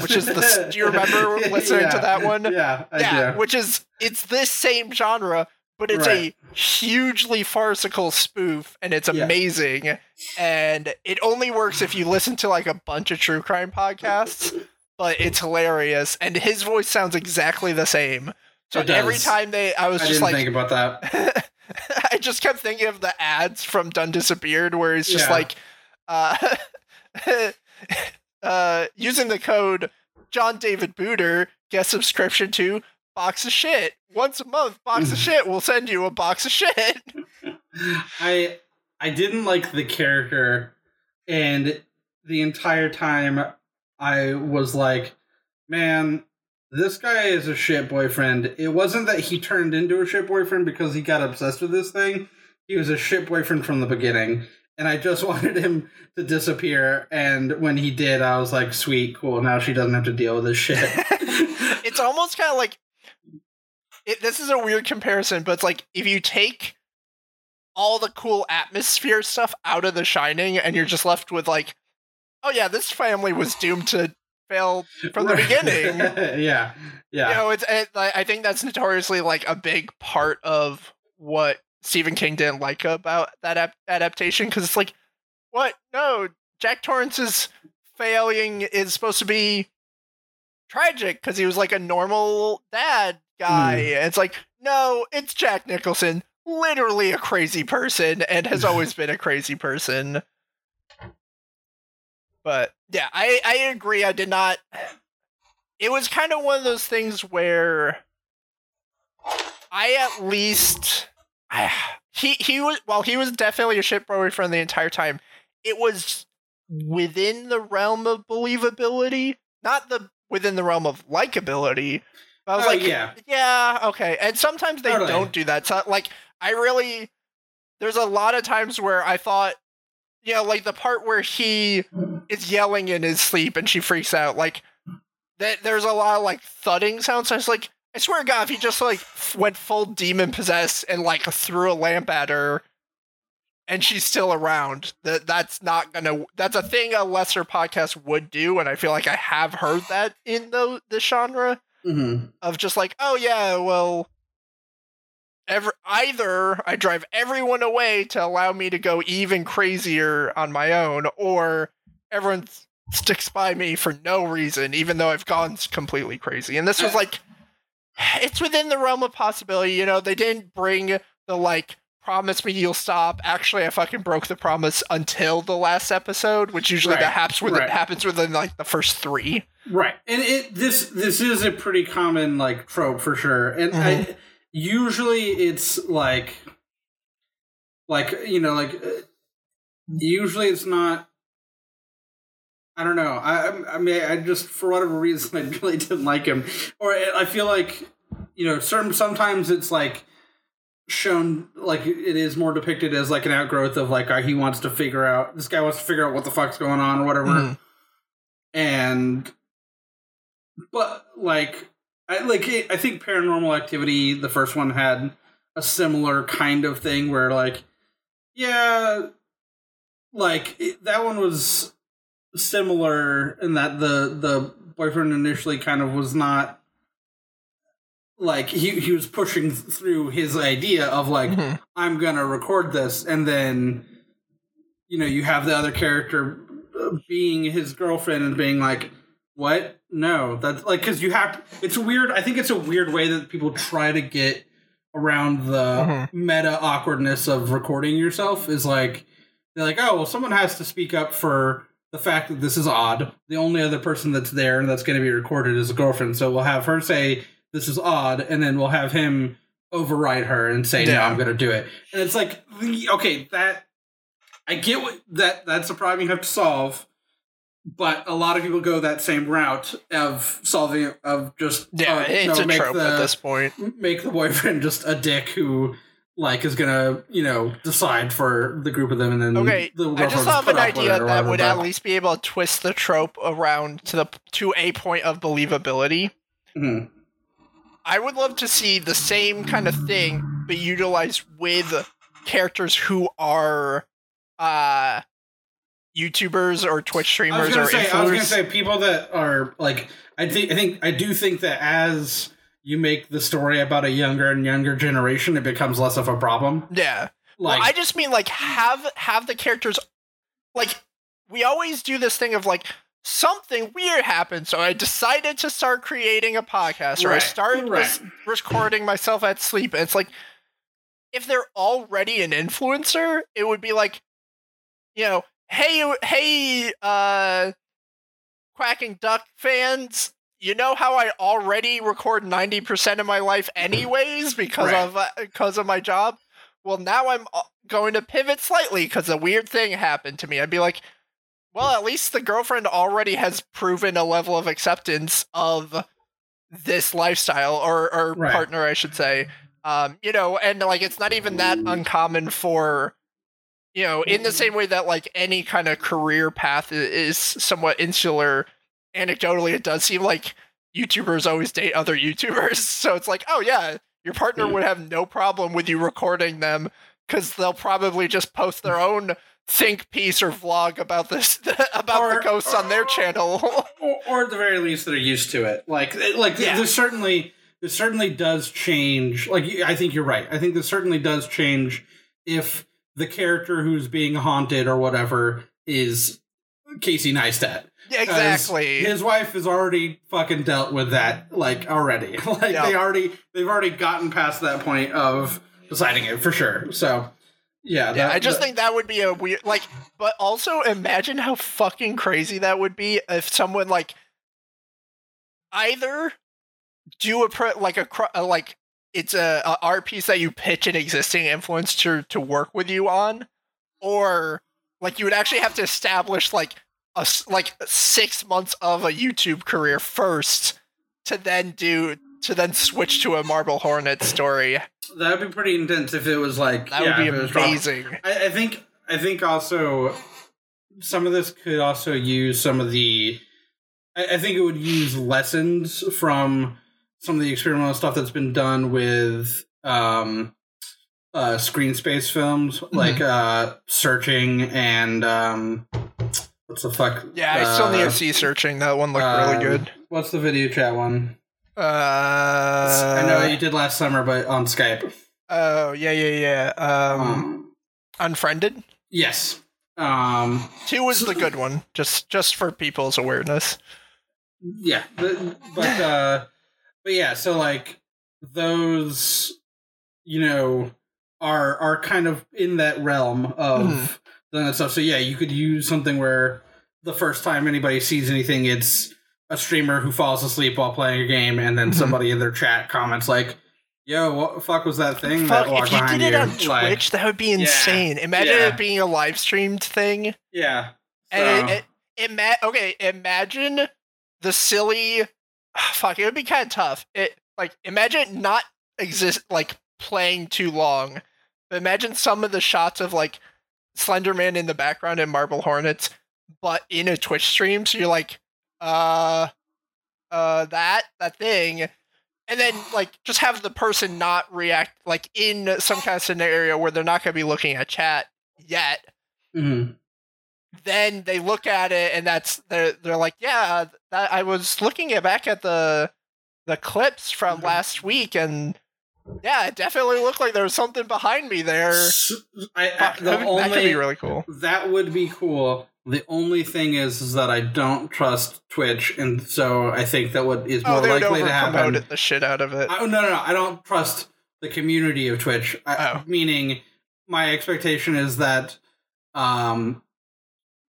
which is the- do you remember listening to that one? Yeah, I yeah, do. which is it's this same genre, but it's Right. a hugely farcical spoof, and it's Yeah. amazing. And it only works if you listen to like a bunch of true crime podcasts, but it's hilarious. And his voice sounds exactly the same. So every time they, I was I just didn't like, think about that. I just kept thinking of the ads from Done Disappeared, where it's just Yeah. like, uh, uh, using the code John David Booter, get subscription to Box of Shit once a month. Box of Shit we'll send you a box of shit. I I didn't like the character, and the entire time I was like, man, this guy is a shit boyfriend. It wasn't that he turned into a shit boyfriend because he got obsessed with this thing. He was a shit boyfriend from the beginning. And I just wanted him to disappear. And when he did, I was like, sweet, cool. Now she doesn't have to deal with this shit. it's almost kind of like it, this is a weird comparison, but it's like if you take all the cool atmosphere stuff out of The Shining, and you're just left with like, oh yeah, this family was doomed to fail from the beginning. yeah. Yeah. You know, it's it, I think that's notoriously like a big part of what Stephen King didn't like about that ap- adaptation because it's like, what? No, Jack Torrance's failing is supposed to be tragic because he was like a normal dad guy. And it's like, no, it's Jack Nicholson, literally a crazy person, and has always been a crazy person. But yeah, I I agree. I did not. It was kind of one of those things where I at least I, he he was well he was definitely a shit boyfriend the entire time. It was within the realm of believability, not the within the realm of likability. But I was Oh, like, yeah. yeah, okay. And sometimes they Totally. don't do that. So, like, I really, there's a lot of times where I thought, you know, like the part where he is yelling in his sleep and she freaks out, like, that there's a lot of like thudding sounds. I was like, I swear to God, if he just like f- went full demon possessed and like threw a lamp at her, and she's still around, that that's not gonna. That's a thing a lesser podcast would do, and I feel like I have heard that in the the genre Mhm. of just like, oh yeah, well, ever either I drive everyone away to allow me to go even crazier on my own, or everyone sticks by me for no reason, even though I've gone completely crazy. And this was like, it's within the realm of possibility. You know, they didn't bring the like. Promise me you'll stop. Actually, I fucking broke the promise until the last episode, which usually Right, that happens within, right. happens within like the first three. Right, and it this this is a pretty common like trope for sure, and Mm-hmm. I, usually it's like, like you know, like uh, usually it's not. I don't know. I I- mean, I just for whatever reason I really didn't like him, or I feel like you know, certain sometimes it's like shown like it is more depicted as like an outgrowth of like uh, he wants to figure out this guy wants to figure out what the fuck's going on or whatever Mhm. and but like I like it, I think Paranormal Activity, the first one had a similar kind of thing where like yeah, like it, that one was similar in that the the boyfriend initially kind of was not like he he was pushing through his idea of like Mhm. I'm gonna record this, and then you know you have the other character uh, being his girlfriend and being like, "What? No, that's like because you have. It's weird. I think it's a weird way that people try to get around the Mhm. meta awkwardness of recording yourself. Is like they're like, oh well, someone has to speak up for the fact that this is odd. The only other person that's there and that's going to be recorded is a girlfriend, so we'll have her say this is odd, and then we'll have him override her and say, "No, I'm going to do it." And it's like, okay, that I get what that that's a problem you have to solve, but a lot of people go that same route of solving of just Yeah, uh, it's no, a make trope the, at this point. make the boyfriend just a dick who like is gonna you know decide for the group of them and then Okay, the I just girlfriend's thought of put an idea that would but- at least be able to twist the trope around to the to a point of believability. Mhm. I would love to see the same kind of thing be utilized with characters who are uh YouTubers or Twitch I was streamers gonna or say, I was gonna say people that are like, I think, I think, I do think that as you make the story about a younger and younger generation, it becomes less of a problem. yeah. Like, well, I just mean like have have the characters like we always do this thing of like something weird happened. So I decided to start creating a podcast, or I started right. recording myself at sleep. And it's like, if they're already an influencer, it would be like, you know, hey, hey, uh, quacking duck fans. You know how I already record ninety percent of my life anyways because Right. of uh, because of my job. Well, now I'm uh, going to pivot slightly because a weird thing happened to me. I'd be like, well, at least the girlfriend already has proven a level of acceptance of this lifestyle, or or Right. partner, I should say. Um, you know, and like it's not even that uncommon for, you know, in the same way that like any kind of career path is somewhat insular. Anecdotally, it does seem like YouTubers always date other YouTubers, so it's like, oh yeah, your partner would have no problem with you recording them because they'll probably just post their own think piece or vlog about this about Or- the ghosts on their channel. or, or at the very least they're used to it. Like eh, like Yeah. this certainly this certainly does change like i think you're right. I think this certainly does change if the character who's being haunted or whatever is casey neistat exactly. his wife has already fucking dealt with that like already like Yeah. they already they've already gotten past that point of deciding it for sure so yeah Yeah, that- I just that- think that would be a weird like but also imagine how fucking crazy that would be if someone like either do a pro, like a cr- uh, like it's a, a art piece that you pitch an existing influencer to work with you on or like you would actually have to establish like a like 6 months of a YouTube career first to then do to then switch to a Marble Hornet story. that would be pretty intense if it was like That yeah, would be amazing. I, I think I think also some of this could also use some of the I, I think it would use lessons from some of the experimental stuff that's been done with um uh screen space films like uh searching and um what's the fuck Yeah, I still need Uh, to see searching. That one looked um, really good. what's the video chat one Uh, i know you did last summer but on skype Oh yeah, yeah, yeah. Um, um Unfriended. yes um Two was the good one, just just for people's awareness. yeah but, but uh but yeah so like those you know are are kind of in that realm of Mhm. that stuff so yeah you could use something where the first time anybody sees anything it's a streamer who falls asleep while playing a game and then Mhm. somebody in their chat comments like yo what the fuck was that thing Fuck, that walked if you did it you on Twitch, Like, that would be insane. Imagine yeah. it being a live streamed thing. yeah And So- it, it, ima- okay, imagine the silly. Fuck, it would be kind of tough. It like imagine not exist like playing too long, but imagine some of the shots of like Slenderman in the background and Marble Hornets, but in a Twitch stream. So you're like, uh, uh, that that thing, and then like just have the person not react like in some kind of scenario where they're not going to be looking at chat yet Mhm. then they look at it and that's they're they're like, yeah, that, I was looking at back at the the clips from Mhm. last week and yeah, it definitely looked like there was something behind me there. I, I- the that, would- that could be really cool. That would be cool. The only thing is, is that I don't trust Twitch, and so I think that what is more Oh, they would likely to happen. the shit out of it. I, no, no, no. I don't trust the community of Twitch. I, Oh. Meaning, my expectation is that um,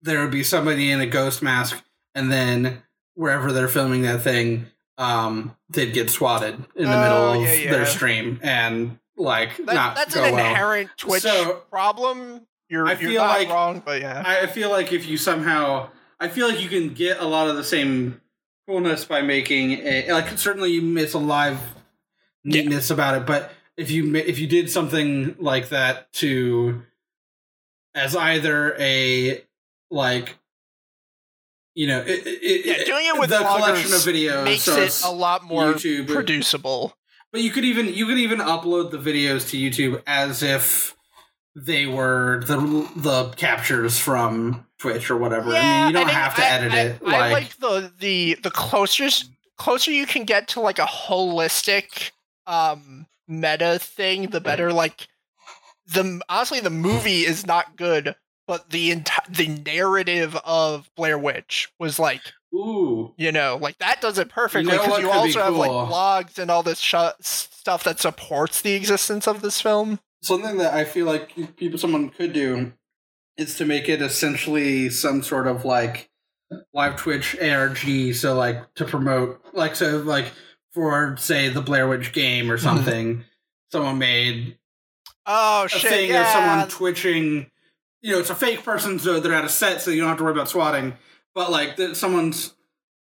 there would be somebody in a ghost mask, and then wherever they're filming that thing, um, they'd get swatted in the Oh, middle of yeah, yeah. their stream, and like That- not that's go an well. inherent Twitch So, problem. You're, I you're feel not like- wrong, but yeah. I feel like if you somehow, I feel like you can get a lot of the same coolness by making a like. Certainly, you miss a live Yeah. neatness about it, but if you if you did something like that to as either a like you know it, it, Yeah, doing it with the collection of videos Makes so it a lot more YouTube. producible. but you could even you could even upload the videos to YouTube as if they were the the captures from Twitch or whatever. I mean, you don't think have to I- edit I- it. I like, like the the the closest closer you can get to like a holistic um meta thing, the better. Like the honestly, the movie is not good, but the enti- the narrative of Blair Witch was like Ooh. you know like that does it perfectly You know because you, could be also have like cool? blogs and all this sh- stuff that supports the existence of this film. Something that I feel like people someone could do is to make it essentially some sort of like live Twitch ARG. So like to promote like so like for say the Blair Witch game or something. Someone made Oh a shit! thing yeah. of someone twitching. You know, it's a fake person, so they're at a set, so you don't have to worry about swatting. But like, that someone's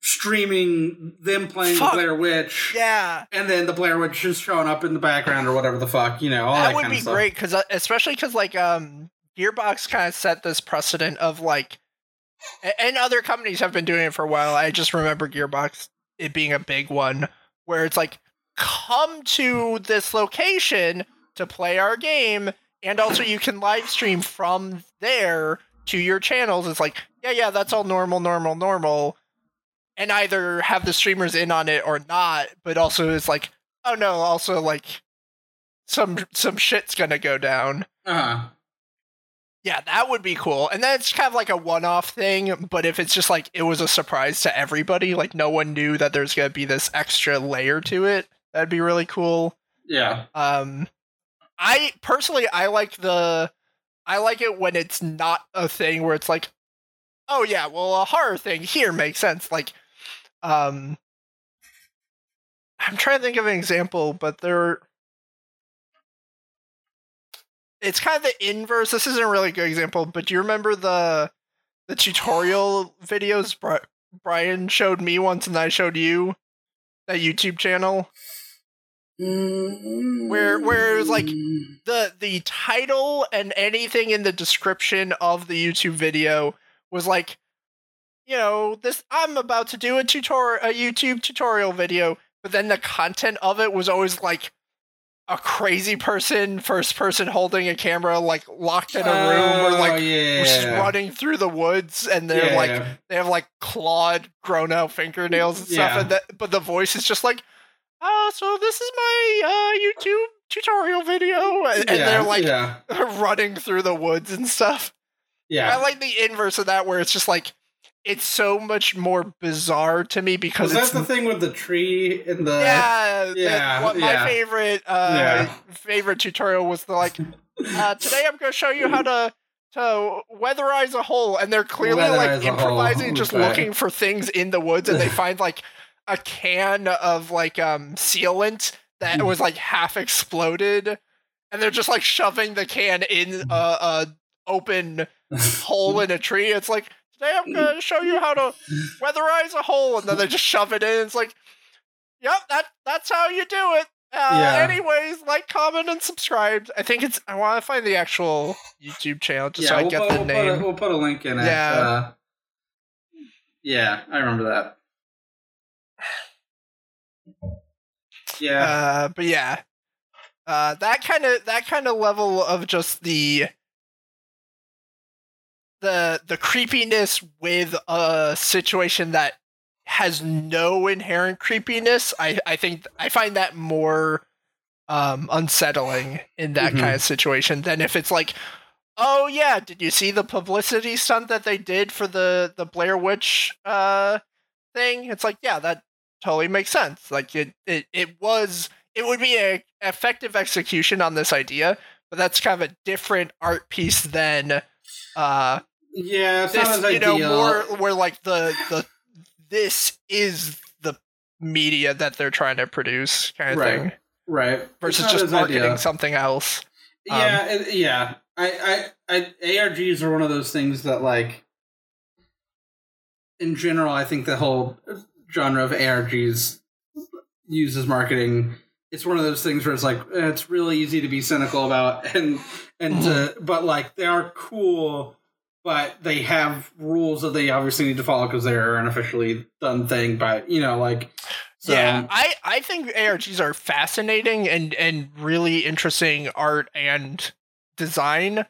streaming them playing Fuck. the Blair Witch, yeah. and then the Blair Witch is showing up in the background or whatever the fuck. You know, all that, that would kind be great because especially because like um gearbox kind of set this precedent of like and other companies have been doing it for a while i just remember gearbox it being a big one where it's like come to this location to play our game and also you can live stream from there to your channels it's like yeah yeah that's all normal normal normal and either have the streamers in on it or not but also it's like oh no also like some some shit's gonna go down. Uh-huh. Yeah, that would be cool. And then it's kind of like a one-off thing, but if it's just like it was a surprise to everybody, like no one knew that there's gonna be this extra layer to it, that'd be really cool. Yeah. Um I personally I like the I like it when it's not a thing where it's like, oh yeah, well a horror thing here makes sense. Like um I'm trying to think of an example, but there it's kind of the inverse. This isn't a really good example, but do you remember the the tutorial videos Brian showed me once and I showed you that YouTube channel? Where- where it was like- mm. the the title and anything in the description of the YouTube video was like, you know, this I'm about to do a tutorial, a YouTube tutorial video, but then the content of it was always like a crazy person, first person holding a camera, like locked in a room or Oh, like yeah. running through the woods, and they're Yeah, like they have like clawed, grown out fingernails and stuff, Yeah. and that, but the voice is just like, oh, so this is my uh, YouTube tutorial video, and, and Yeah, they're like yeah, running through the woods and stuff. yeah. I like the inverse of that, where it's just like it's so much more bizarre to me because that's the thing with the tree and the? yeah, yeah, what my favorite uh, Yeah. favorite tutorial was the like uh, today I'm going to show you how to to weatherize a hole, and they're clearly Weatherize like improvising, just okay. looking for things in the woods, and they find like a can of like um sealant that was like half exploded, and they're just like shoving the can in a, a open hole in a tree. It's like today I'm going to show you how to weatherize a hole, and then they just shove it in. It's like, yep, that that's how you do it. Uh, Yeah. Anyways, like, comment, and subscribe. I think it's. I want to find the actual YouTube channel just so I we'll get put, the we'll name. Put a, we'll put a link in it. Yeah. Uh, yeah, I remember that. Yeah. Uh, but yeah, uh, that kind of that kind of level of just the the the creepiness with a situation that has no inherent creepiness. I I think I find that more um, unsettling in that Mhm. kind of situation than if it's like. Oh yeah, did you see the publicity stunt that they did for the the Blair Witch uh thing? It's like, yeah, that totally makes sense. Like it, it, it was, it would be a effective execution on this idea, but that's kind of a different art piece than uh yeah, this, you know, ideal. more where like the the this is the media that they're trying to produce kind of Right. thing right. Versus just marketing ideal. something else. Um, Yeah, it, yeah. I, I, I, ARGs are one of those things that, like, in general, I think the whole genre of ARGs uses marketing. It's one of those things where it's like eh, it's really easy to be cynical about, and and to, but like they are cool, but they have rules that they obviously need to follow because they're an officially done thing. But you know, like, so, yeah, I, I think ARGs are fascinating and, and really interesting art and design,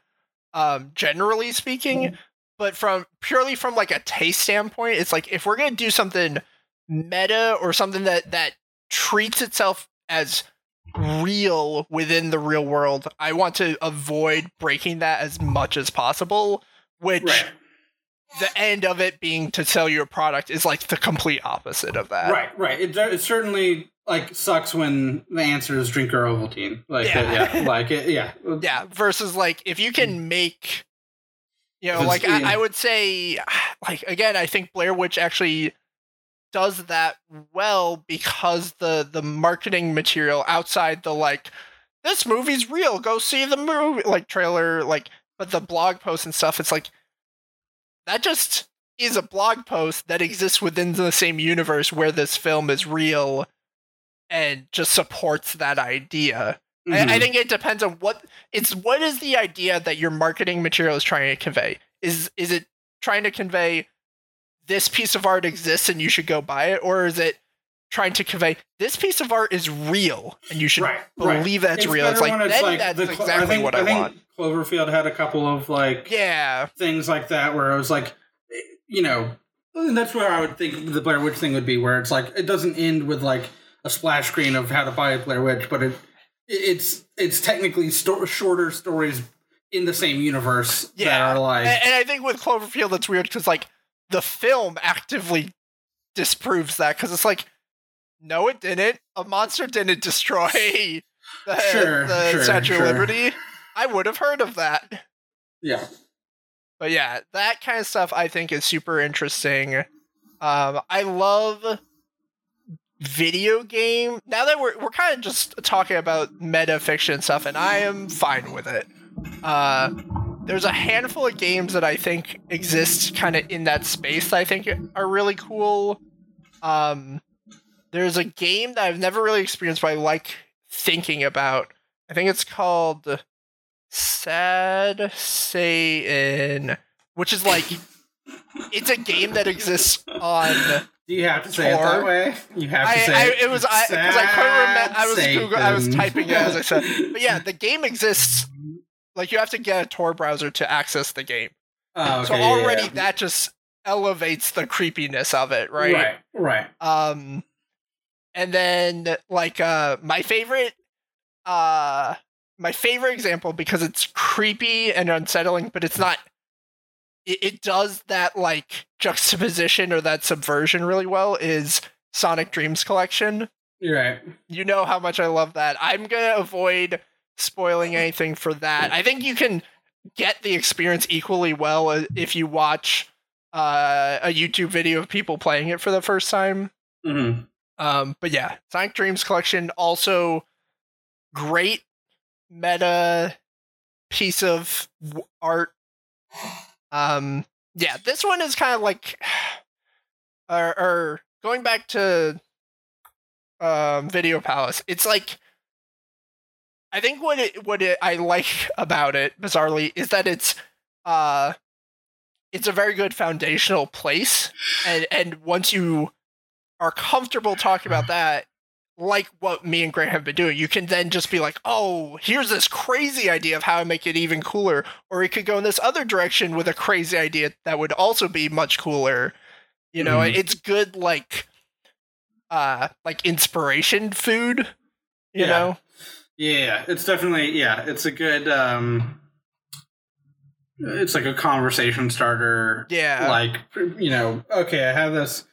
um, generally speaking. But from purely from like a taste standpoint, it's like if we're gonna do something meta or something that that treats itself as real within the real world, I want to avoid breaking that as much as possible. which Right. the end of it being to sell you a product is like the complete opposite of that. Right, right. It, it certainly like sucks when the answer is drink your Ovaltine. Like, Yeah. yeah, like it, yeah, Yeah, versus like if you can make you know, like I, I would say like again, I think Blair Witch actually does that well because the the marketing material outside the like this movie's real, go see the movie like trailer, like but the blog posts and stuff, it's like that just is a blog post that exists within the same universe where this film is real and just supports that idea. I, I Mhm. think it depends on what it's what is the idea that your marketing material is trying to convey. Is is it trying to convey this piece of art exists and you should go buy it, or is it trying to convey this piece of art is real and you should right, right. believe that's real? It's like when then that's the Clo- exactly think, what I, think want. Cloverfield had a couple of like Yeah, things like that where it was like, you know, and that's where I would think the Blair Witch thing would be, where it's like it doesn't end with like a splash screen of how to buy a Blair Witch, but it it's it's technically sto- shorter stories in the same universe that Yeah. are like and, and I think with Cloverfield it's weird because like the film actively disproves that because it's like, no, it didn't. A monster didn't destroy the, Sure, the sure, Statue sure. of Liberty. I would have heard of that. yeah. But yeah, that kind of stuff I think is super interesting. Um, I love video game. Now that we're we're kind of just talking about meta fiction stuff, and I am fine with it. Uh, there's a handful of games that I think exist kind of in that space that I think are really cool. Um, there's a game that I've never really experienced, but I like thinking about. I think it's called Sad Satan, which is like it's a game that exists on. Do you have to say it that way? You have to I, say I, it. it was I because I couldn't remember. I was Google, I was typing it as I said. But yeah, the game exists. Like you have to get a Tor browser to access the game. Oh, so okay, yeah, already yeah. that just elevates the creepiness of it, right? right, right. Um, and then like uh, my favorite, uh, my favorite example because it's creepy and unsettling, but it's not. It, it does that like juxtaposition or that subversion really well. Is Sonic Dreams Collection? You're right. You know how much I love that. I'm gonna avoid spoiling anything for that. I think you can get the experience equally well uh, if you watch uh, a YouTube video of people playing it for the first time. hmm Um, but yeah, Sonic Dreams Collection also great meta piece of art. Um, yeah, this one is kind of like, or, or going back to um, Video Palace. It's like, I think what it what it, I like about it bizarrely is that it's uh, it's a very good foundational place, and and once you are comfortable talking about that, like what me and Grant have been doing, you can then just be like, oh, here's this crazy idea of how to make it even cooler. Or it could go in this other direction with a crazy idea that would also be much cooler. You know, Mhm. it's good like uh like inspiration food. You Yeah. know? Yeah, it's definitely yeah. It's a good. um It's like a conversation starter. Yeah. Like you know, okay, I have this,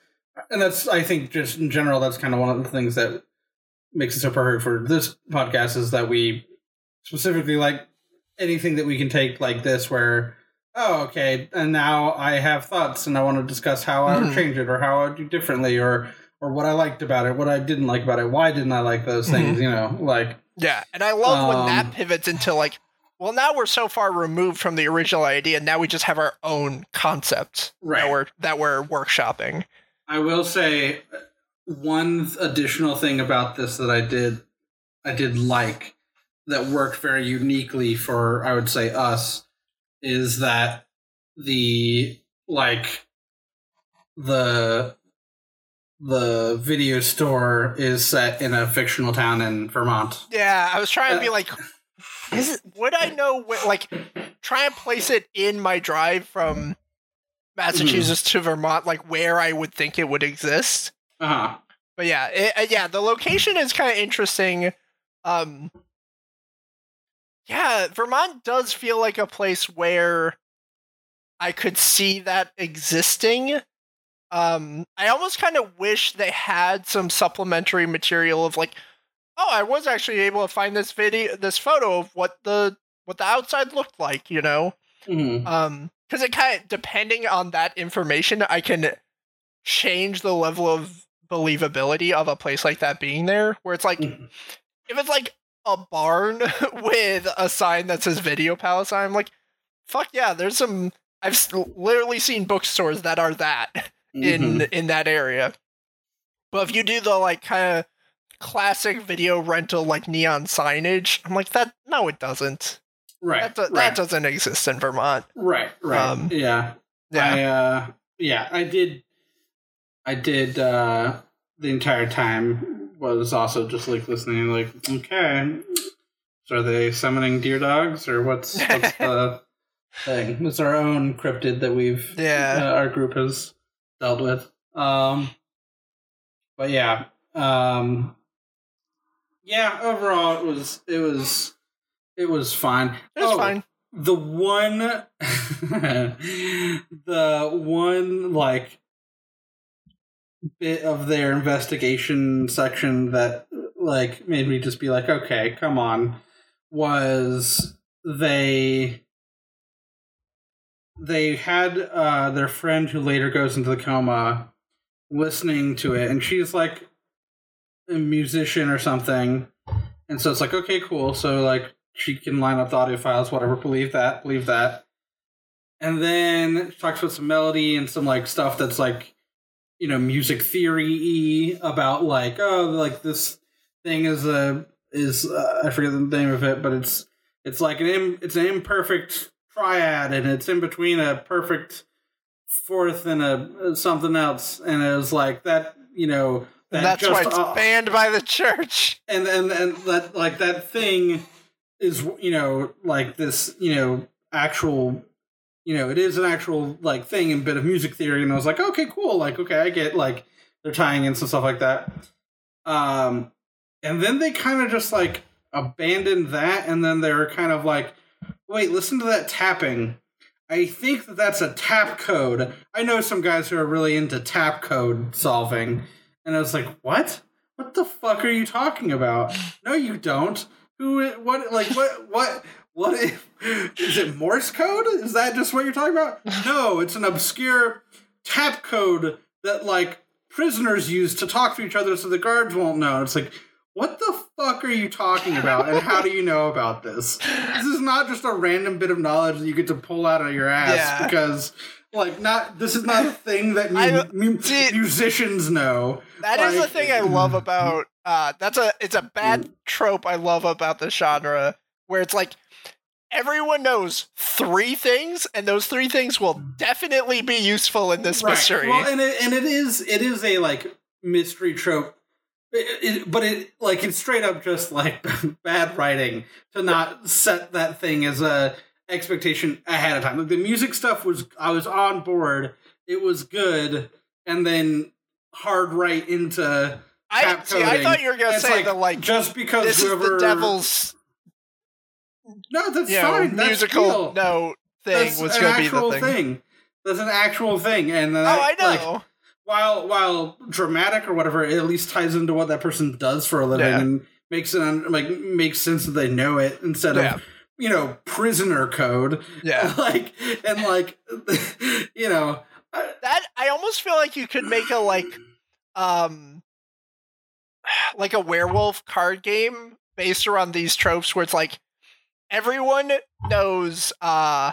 and that's I think just in general that's kind of one of the things that makes it so perfect for this podcast is that we specifically like anything that we can take like this where oh okay and now i have thoughts and i want to discuss how i would Mhm. change it or how i would do differently or or what i liked about it what i didn't like about it why didn't i like those things you know like Yeah. And I love when that Um, pivots into like, well, now we're so far removed from the original idea, now we just have our own concept Right. that we're that we're workshopping. I will say one additional thing about this that I did I did like that worked very uniquely for I would say us is that the like the the video store is set in a fictional town in Vermont. Yeah, I was trying to be Uh, like, is it? Would I know? Where, like, try and place it in my drive from Massachusetts to Vermont, like where I would think it would exist. Uh-huh. But yeah, it, uh, yeah, the location is kind of interesting. Um, yeah, Vermont does feel like a place where I could see that existing. Um, I almost kind of wish they had some supplementary material of like, oh, I was actually able to find this video, this photo of what the what the outside looked like, you know. Mhm. Um, because it kind of depending on that information, I can change the level of believability of a place like that being there. Where it's like, Mhm. if it's like a barn with a sign that says Video Palace, I'm like, fuck yeah, there's some. I've literally seen bookstores that are that in Mhm. in that area. But if you do the like kind of classic video rental like neon signage, I'm like that. No, it doesn't. right, That, do- right, that doesn't exist in Vermont. right, right. um, yeah, Yeah. I, uh, yeah, I did. I did uh, the entire time was also just like listening, like, okay, so are they summoning deer dogs or what's, what's the thing? It's our own cryptid that we've Yeah. uh, our group has dealt with. Um, but yeah, um, yeah. Overall, it was it was it was fine. It was Oh, fine. the one the one like bit of their investigation section that like made me just be like okay come on was they they had uh their friend who later goes into the coma listening to it and she's like a musician or something and so it's like okay cool so like she can line up the audio files, whatever. Believe that, believe that. And then she talks about some melody and some like stuff that's like, you know, music theory about like, oh, like this thing is a is uh, I forget the name of it, but it's it's like an Im, it's an imperfect triad, and it's in between a perfect fourth and a something else, and it was like that, you know. That And that's why just, it's uh, banned by the church. and and and that like that thing is you know like this you know actual you know it is an actual like thing and bit of music theory and i was like okay cool like okay i get like they're tying in some stuff like that um and then they kind of just like abandoned that and then they're kind of like wait listen to that tapping. I think that that's a tap code. I know some guys who are really into tap code solving. And i was like what? What the fuck are you talking about? No you don't. Who what like what what what if is it morse code? Is that just what you're talking about? No it's an obscure tap code that like prisoners use to talk to each other so the guards won't know. It's like what the fuck are you talking about and how do you know about this this is not just a random bit of knowledge that you get to pull out of your ass Yeah. because like not this is not a thing that mu- mu- see- musicians know That is the thing I love about uh that's a it's a bad trope I love about the genre where it's like everyone knows three things and those three things will definitely be useful in this Right. mystery. Well, and it and it is it is a like mystery trope, It- it- but it like it's straight up just like bad writing to not set that thing as a expectation ahead of time. Like the music stuff was I was on board, it was good, and then hard right into I see I thought you were gonna It's say that like just because this is the devil's no that's you know, fine that's musical real. note thing That's was gonna be the thing. That's an actual thing, and Oh, that, I like, know. While while dramatic or whatever, it at least ties into what that person does for a living Yeah. and makes it un- like makes sense that they know it instead Yeah. of you know prisoner code. yeah. like and like you know I- that I almost feel like you could make a like um like a werewolf card game based around these tropes where it's like everyone knows uh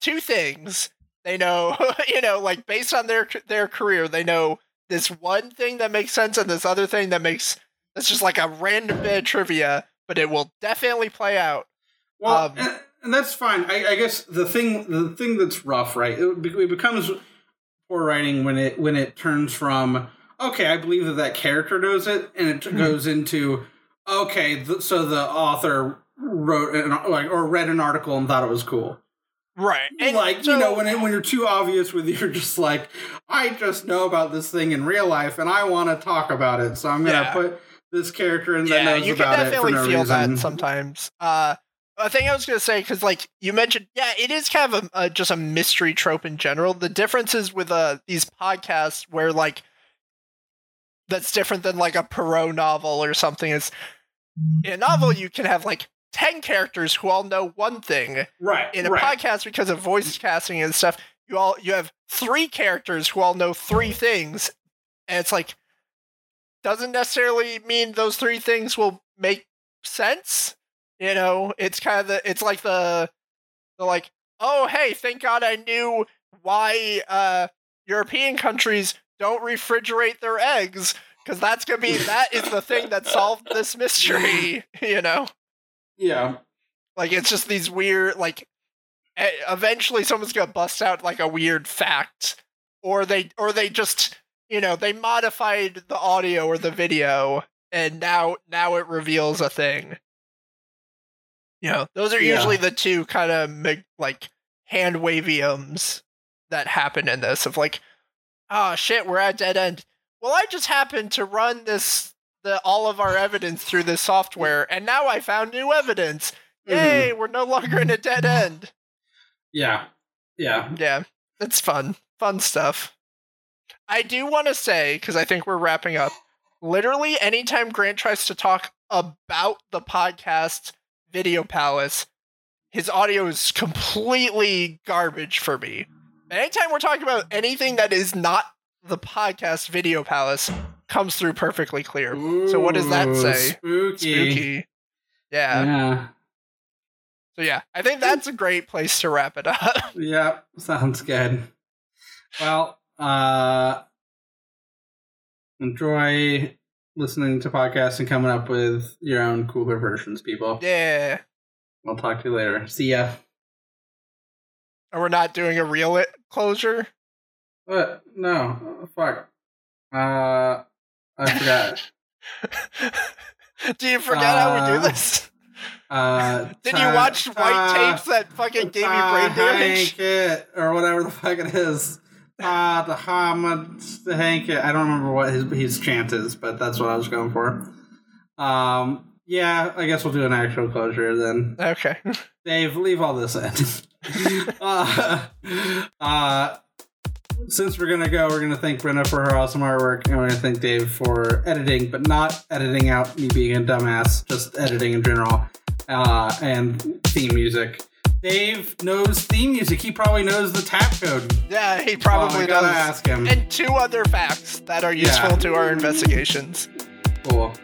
two things. They know, you know, like based on their their career, they know this one thing that makes sense and this other thing that makes that's just like a random bit of trivia, but it will definitely play out. well Um, and, and that's fine. I, I guess the thing the thing that's rough, right? It, it becomes poor writing when it when it turns from okay, I believe that that character knows it, and it Mhm. goes into okay, th- so the author wrote an, like or read an article and thought it was cool. Right. And like so- you know when it, when you're too obvious with you're just like I just know about this thing in real life and I want to talk about it, so I'm gonna Yeah. put this character in that yeah, knows you can about it for definitely no feel reason. that sometimes. Uh, a thing I was gonna say because like you mentioned, yeah, it is kind of a, a just a mystery trope in general. The difference is with uh these podcasts where like that's different than like a Poirot novel or something is in a novel you can have like 10 characters who all know one thing Right. in a right. podcast because of voice casting and stuff you all you have three characters who all know three things and it's like doesn't necessarily mean those three things will make sense you know it's kind of the it's like the the like oh hey thank god i knew why uh european countries don't refrigerate their eggs because that's gonna be that is the thing that solved this mystery you know Yeah. like it's just these weird like eventually someone's gonna bust out like a weird fact or they or they just you know they modified the audio or the video and now now it reveals a thing you know those are Yeah. usually the two kind of like hand waviums that happen in this of like oh shit we're at dead end well i just happened to run this the all of our evidence through this software and now i found new evidence. Yay, mm-hmm. we're no longer in a dead end. Yeah. Yeah. Yeah, it's fun. Fun stuff. I do want to say, because I think we're wrapping up, literally anytime Grant tries to talk about the podcast Video Palace, his audio is completely garbage for me. Anytime we're talking about anything that is not the podcast Video Palace, comes through perfectly clear. So what does that say? Spooky. Spooky. Yeah. Yeah. So yeah, I think that's a great place to wrap it up. Yep. Sounds good. Well, uh, enjoy listening to podcasts and coming up with your own cooler versions, people. yeah. I'll talk to you later. See ya. And we're not doing a real it closure. What? No. Oh, fuck. Uh, I forgot. do you forget how we do Uh, this? Uh, Did you watch white ta- tapes that fucking gave you brain damage? It, or whatever the fuck it is. Ah, the Hamad the Hank. I don't remember what his his chant is, but that's what I was going for. Um, yeah, I guess we'll do an actual closure then. Okay. Dave, leave all this in. uh, uh, since we're gonna go, we're gonna thank Brenda for her awesome artwork, and we're gonna thank Dave for editing, but not editing out me being a dumbass, just editing in general, uh, and theme music. Dave knows theme music. He probably knows the tap code. Yeah, he probably gotta does. ask him. And two other facts that are useful Yeah. to our investigations. Cool.